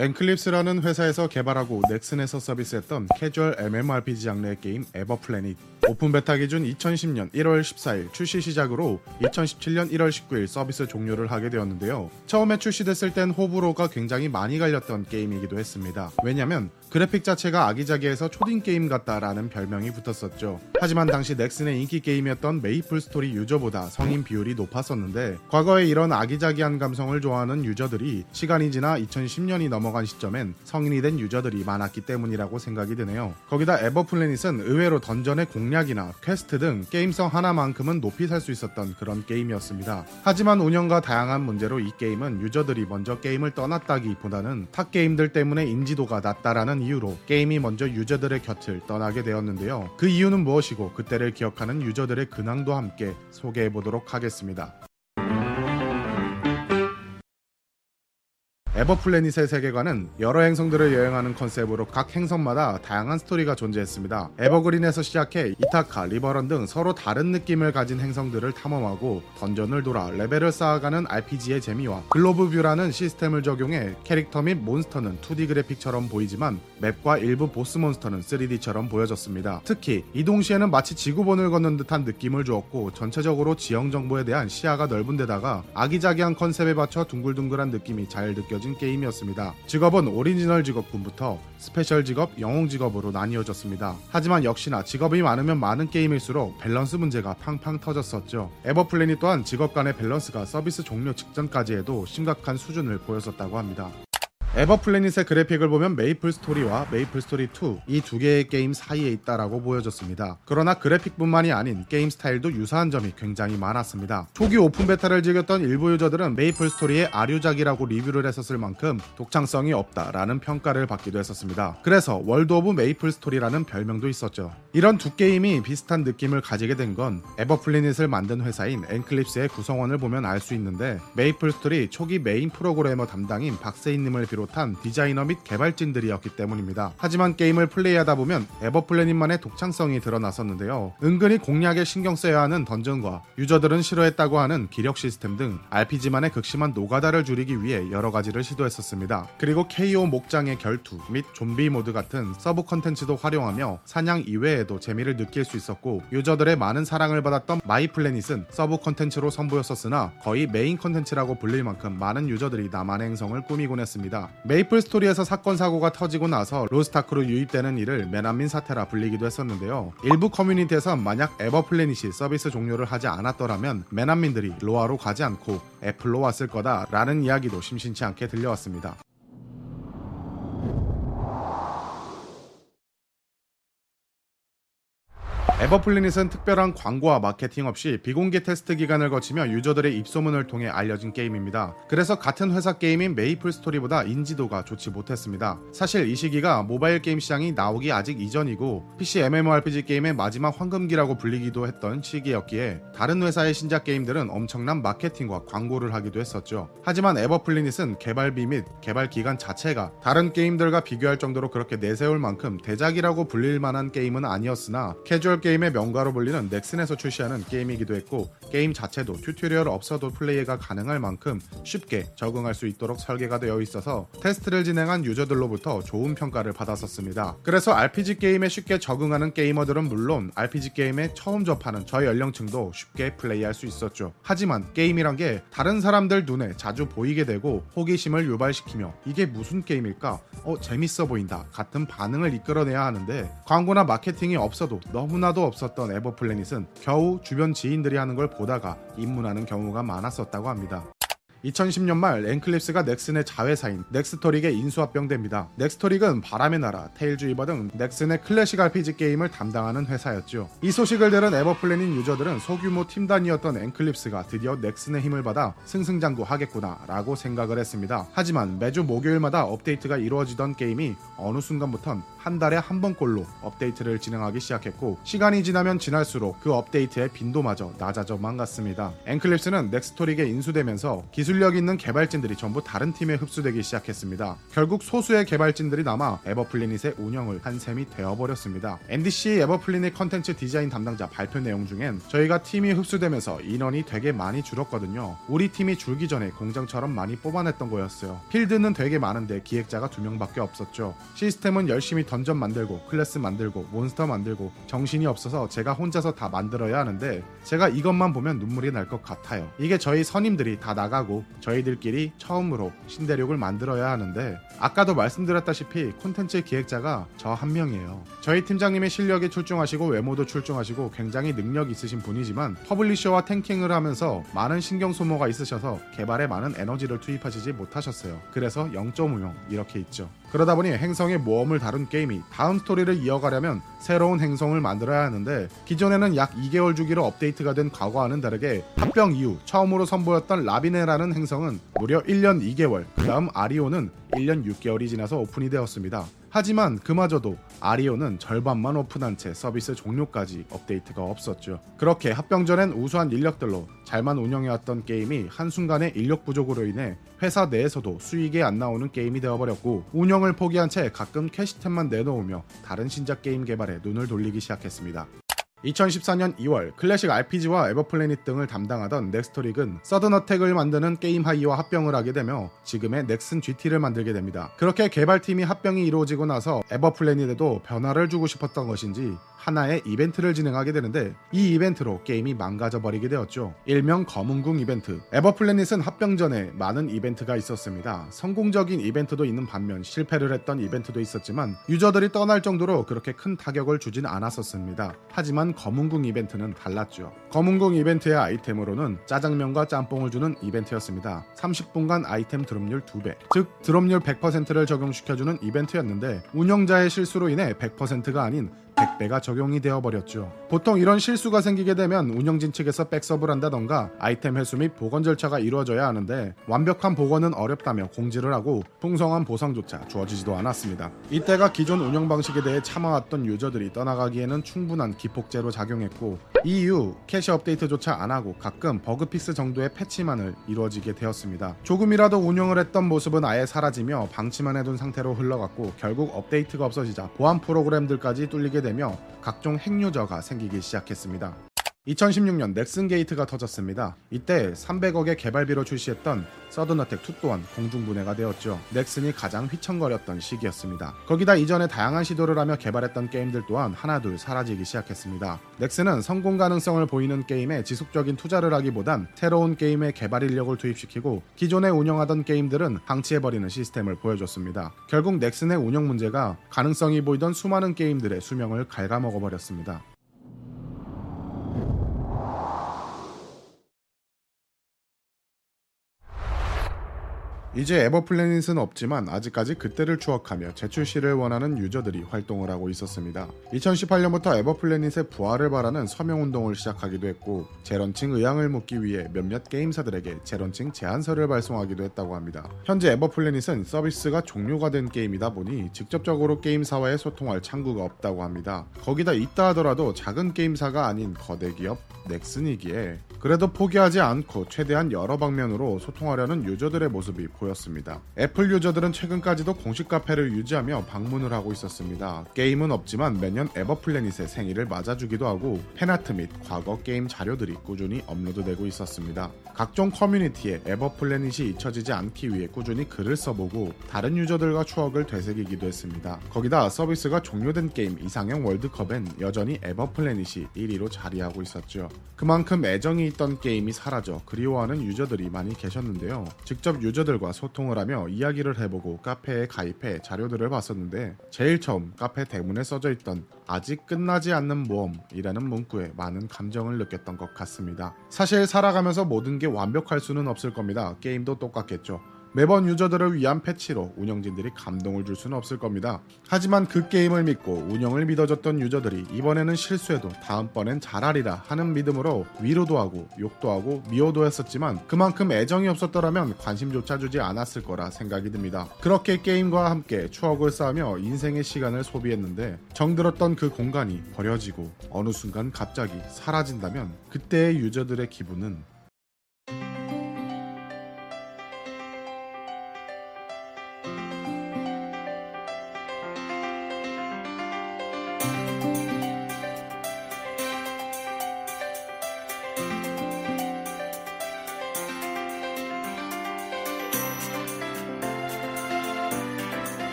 엔클립스라는 회사에서 개발하고 넥슨에서 서비스했던 캐주얼 MMORPG 장르의 게임 에버플래닛 오픈 베타 기준 2010년 1월 14일 출시 시작으로 2017년 1월 19일 서비스 종료를 하게 되었는데요. 처음에 출시됐을 땐 호불호가 굉장히 많이 갈렸던 게임이기도 했습니다. 왜냐면 그래픽 자체가 아기자기해서 초딩 게임 같다라는 별명이 붙었었죠. 하지만 당시 넥슨의 인기 게임이었던 메이플 스토리 유저보다 성인 비율이 높았었는데 과거에 이런 아기자기한 감성을 좋아하는 유저들이 시간이 지나 2010년이 넘어간 시점엔 성인이 된 유저들이 많았기 때문이라고 생각이 드네요. 거기다 에버플래닛은 의외로 던전의 공략 이나 퀘스트 등 게임성 하나만큼은 높이 살 수 있었던 그런 게임이었습니다. 하지만 운영과 다양한 문제로 이 게임은 유저들이 먼저 게임을 떠났다기보다는 타 게임들 때문에 인지도가 낮다라는 이유로 게임이 먼저 유저들의 곁을 떠나게 되었는데요. 그 이유는 무엇이고 그때를 기억하는 유저들의 근황도 함께 소개해 보도록 하겠습니다. 에버플래닛의 세계관은 여러 행성들을 여행하는 컨셉으로 각 행성마다 다양한 스토리가 존재했습니다. 에버그린에서 시작해 이타카, 리버런 등 서로 다른 느낌을 가진 행성들을 탐험하고 던전을 돌아 레벨을 쌓아가는 RPG의 재미와 Globe View라는 시스템을 적용해 캐릭터 및 몬스터는 2D 그래픽처럼 보이지만 맵과 일부 보스 몬스터는 3D처럼 보여졌습니다. 특히 이동 시에는 마치 지구본을 걷는 듯한 느낌을 주었고 전체적으로 지형 정보에 대한 시야가 넓은 데다가 아기자기한 컨셉에 맞춰 둥글둥글한 느낌이 잘 느껴진 게임이었습니다. 직업은 오리지널 직업군부터 스페셜 직업, 영웅 직업으로 나뉘어졌습니다. 하지만 역시나 직업이 많으면 많은 게임일수록 밸런스 문제가 팡팡 터졌었죠. 에버플래닛 또한 직업 간의 밸런스가 서비스 종료 직전까지 해도 심각한 수준을 보였었다고 합니다. 에버플래닛의 그래픽을 보면 메이플 스토리와 메이플 스토리 2 이 두 개의 게임 사이에 있다라고 보여졌습니다. 그러나 그래픽뿐만이 아닌 게임 스타일도 유사한 점이 굉장히 많았습니다. 초기 오픈 베타를 즐겼던 일부 유저들은 메이플 스토리의 아류작이라고 리뷰를 했었을 만큼 독창성이 없다라는 평가를 받기도 했었습니다. 그래서 월드 오브 메이플 스토리라는 별명도 있었죠. 이런 두 게임이 비슷한 느낌을 가지게 된 건 에버플래닛을 만든 회사인 엔클립스의 구성원을 보면 알 수 있는데 메이플 스토리 초기 메인 프로그래머 담당인 박세인님을 비롯 한 디자이너 및 개발진들이었기 때문입니다. 하지만 게임을 플레이하다 보면 에버플래닛만의 독창성이 드러났었는데요. 은근히 공략에 신경 써야 하는 던전과 유저들은 싫어했다고 하는 기력 시스템 등 RPG만의 극심한 노가다를 줄이기 위해 여러 가지를 시도했었습니다. 그리고 KO 목장의 결투 및 좀비 모드 같은 서브 컨텐츠도 활용하며 사냥 이외에도 재미를 느낄 수 있었고 유저들의 많은 사랑을 받았던 My Planet은 서브 컨텐츠로 선보였었으나 거의 메인 컨텐츠라고 불릴 만큼 많은 유저들이 나만의 행성을 꾸미곤 했습니다. 메이플 스토리에서 사건 사고가 터지고 나서 로스트아크로 유입되는 이를 메난민 사태라 불리기도 했었는데요. 일부 커뮤니티에선 만약 에버플래닛이 서비스 종료를 하지 않았더라면 메난민들이 로아로 가지 않고 에플로 왔을 거다라는 이야기도 심심치 않게 들려왔습니다. 에버플래닛은 특별한 광고와 마케팅 없이 비공개 테스트 기간을 거치며 유저들의 입소문을 통해 알려진 게임입니다. 그래서 같은 회사 게임인 메이플 스토리보다 인지도가 좋지 못했습니다. 사실 이 시기가 모바일 게임 시장이 나오기 아직 이전이고 PC MMORPG 게임의 마지막 황금기라고 불리기도 했던 시기였기에 다른 회사의 신작 게임들은 엄청난 마케팅과 광고를 하기도 했었죠. 하지만 에버플래닛은 개발비 및 개발 기간 자체가 다른 게임들과 비교할 정도로 그렇게 내세울 만큼 대작이라고 불릴 만한 게임은 아니었으나 캐주얼 게임 의 명가로 불리는 넥슨에서 출시하는 게임이기도 했고 게임 자체도 튜토리얼 없어도 플레이가 가능할 만큼 쉽게 적응할 수 있도록 설계가 되어 있어서 테스트를 진행한 유저들로부터 좋은 평가를 받았었습니다. 그래서 RPG 게임에 쉽게 적응하는 게이머들은 물론 RPG 게임에 처음 접하는 저 연령층도 쉽게 플레이할 수 있었죠. 하지만 게임이란 게 다른 사람들 눈에 자주 보이게 되고 호기심을 유발시키며 이게 무슨 게임일까? 어 재밌어 보인다 같은 반응을 이끌어내야 하는데 광고나 마케팅이 없어도 너무 나도 없었던 에버플래닛은 겨우 주변 지인들이 하는 걸 보다가 입문하는 경우가 많았었다고 합니다. 2010년 말 엔클립스가 넥슨의 자회사인 넥스토릭에 인수합병됩니다. 넥스토릭은 바람의 나라, 테일즈위버 등 넥슨의 클래식 RPG 게임을 담당하는 회사였죠. 이 소식을 들은 에버플래닛 유저들은 소규모 팀 단위였던 엔클립스가 드디어 넥슨의 힘을 받아 승승장구하겠구나 라고 생각을 했습니다. 하지만 매주 목요일마다 업데이트가 이루어지던 게임이 어느 순간부턴 한 달에 한 번꼴로 업데이트를 진행하기 시작했고 시간이 지나면 지날수록 그 업데이트의 빈도마저 낮아져만 갔습니다. 엔클립스는 넥스토릭에 인수되면서 기술 실력 있는 개발진들이 전부 다른 팀에 흡수되기 시작했습니다. 결국 소수의 개발진들이 남아 에버플래닛의 운영을 한 셈이 되어버렸습니다. NDC 에버플래닛 컨텐츠 디자인 담당자 발표 내용 중엔 저희가 팀이 흡수되면서 인원이 되게 많이 줄었거든요. 우리 팀이 줄기 전에 공장처럼 많이 뽑아냈던 거였어요. 필드는 되게 많은데 기획자가 두 명밖에 없었죠. 시스템은 열심히 던전 만들고 클래스 만들고 몬스터 만들고 정신이 없어서 제가 혼자서 다 만들어야 하는데 제가 이것만 보면 눈물이 날 것 같아요. 이게 저희 선임들이 다 나가고 저희들끼리 처음으로 신대륙을 만들어야 하는데 아까도 말씀드렸다시피 콘텐츠 기획자가 저 한 명이에요. 저희 팀장님의 실력이 출중하시고 외모도 출중하시고 굉장히 능력 있으신 분이지만 publisher와 tanking을 하면서 많은 신경 소모가 있으셔서 개발에 많은 에너지를 투입하시지 못하셨어요. 그래서 0.50 이렇게 있죠. 그러다 보니 행성의 모험을 다룬 게임이 다음 스토리를 이어가려면 새로운 행성을 만들어야 하는데 기존에는 약 2개월 주기로 업데이트가 된 과거와는 다르게 합병 이후 처음으로 선보였던 라비네라는 행성은 무려 1년 2개월, 그 다음 아리오는 1년 6개월이 지나서 오픈이 되었습니다. 하지만 그마저도 아리오는 절반만 오픈한 채 서비스 종료까지 업데이트가 없었죠. 그렇게 합병 전엔 우수한 인력들로 잘만 운영해왔던 게임이 한순간에 인력 부족으로 인해 회사 내에서도 수익이 안 나오는 게임이 되어버렸고 운영을 포기한 채 가끔 캐시템만 내놓으며 다른 신작 게임 개발에 눈을 돌리기 시작했습니다. 2014년 2월 클래식 RPG와 에버플래닛 등을 담당하던 넥스토릭은 서든어택을 만드는 게임하이와 합병을 하게 되며 지금의 넥슨 GT를 만들게 됩니다. 그렇게 개발팀이 합병이 이루어지고 나서 에버플래닛에도 변화를 주고 싶었던 것인지 하나의 이벤트를 진행하게 되는데 이 이벤트로 게임이 망가져 버리게 되었죠. 일명 검은궁 이벤트. 에버플래닛은 합병 전에 많은 이벤트가 있었습니다. 성공적인 이벤트도 있는 반면 실패를 했던 이벤트도 있었지만 유저들이 떠날 정도로 그렇게 큰 타격을 주진 않았었습니다. 하지만 검은궁 이벤트는 달랐죠. 검은궁 이벤트의 아이템으로는 짜장면과 짬뽕을 주는 이벤트였습니다. 30분간 아이템 드롭률 2배, 즉 드롭률 100%를 적용시켜주는 이벤트였는데 운영자의 실수로 인해 100%가 아닌 100배가 적용이 되어버렸죠. 보통 이런 실수가 생기게 되면 운영진 측에서 백섭을 한다던가 아이템 회수 및 복원 절차가 이루어져야 하는데 완벽한 복원은 어렵다며 공지를 하고 풍성한 보상조차 주어지지도 않았습니다. 이때가 기존 운영 방식에 대해 참아왔던 유저들이 떠나가기에는 충분한 기폭제로 작용했고 이후 캐시 업데이트조차 안 하고 가끔 bug fix 정도의 패치만을 이루어지게 되었습니다. 조금이라도 운영을 했던 모습은 아예 사라지며 방치만 해둔 상태로 흘러갔고 결국 업데이트가 없어지자 보안 프로그램들까지 뚫리게 되며 각종 핵유저가 생기기 시작했습니다. 2016년 넥슨 게이트가 터졌습니다. 이때 300억의 개발비로 출시했던 서든어택 2 또한 공중분해가 되었죠. 넥슨이 가장 휘청거렸던 시기였습니다. 거기다 이전에 다양한 시도를 하며 개발했던 게임들 또한 하나둘 사라지기 시작했습니다. 넥슨은 성공 가능성을 보이는 게임에 지속적인 투자를 하기보단 새로운 게임에 개발 인력을 투입시키고 기존에 운영하던 게임들은 방치해버리는 시스템을 보여줬습니다. 결국 넥슨의 운영 문제가 가능성이 보이던 수많은 게임들의 수명을 갉아먹어버렸습니다. 이제 에버플래닛은 없지만 아직까지 그때를 추억하며 재출시를 원하는 유저들이 활동을 하고 있었습니다. 2018년부터 에버플래닛의 부활을 바라는 서명운동을 시작하기도 했고 재런칭 의향을 묻기 위해 몇몇 게임사들에게 재런칭 제안서를 발송하기도 했다고 합니다. 현재 에버플래닛은 서비스가 종료가 된 게임이다 보니 직접적으로 게임사와의 소통할 창구가 없다고 합니다. 거기다 있다 하더라도 작은 게임사가 아닌 거대 기업 넥슨이기에 그래도 포기하지 않고 최대한 여러 방면으로 소통하려는 유저들의 모습이 보였습니다. 에플 유저들은 최근까지도 공식 카페를 유지하며 방문을 하고 있었습니다. 게임은 없지만 매년 에버플래닛의 생일을 맞아주기도 하고 팬아트 및 과거 게임 자료들이 꾸준히 업로드되고 있었습니다. 각종 커뮤니티에 에버플래닛이 잊혀지지 않기 위해 꾸준히 글을 써보고 다른 유저들과 추억을 되새기기도 했습니다. 거기다 서비스가 종료된 게임 이상형 월드컵엔 여전히 에버플래닛이 1위로 자리하고 있었죠. 그만큼 애정이 있던 게임이 사라져 그리워하는 유저들이 많이 계셨는데요. 직접 유저들과 소통을 하며 이야기를 해보고 카페에 가입해 자료들을 봤었는데 제일 처음 카페 대문에 써져 있던 아직 끝나지 않는 모험이라는 문구에 많은 감정을 느꼈던 것 같습니다. 사실 살아가면서 모든 게 완벽할 수는 없을 겁니다. 게임도 똑같겠죠. 매번 유저들을 위한 패치로 운영진들이 감동을 줄 수는 없을 겁니다. 하지만 그 게임을 믿고 운영을 믿어줬던 유저들이 이번에는 실수해도 다음번엔 잘하리라 하는 믿음으로 위로도 하고 욕도 하고 미워도 했었지만 그만큼 애정이 없었더라면 관심조차 주지 않았을 거라 생각이 듭니다. 그렇게 게임과 함께 추억을 쌓으며 인생의 시간을 소비했는데 정들었던 그 공간이 버려지고 어느 순간 갑자기 사라진다면 그때의 유저들의 기분은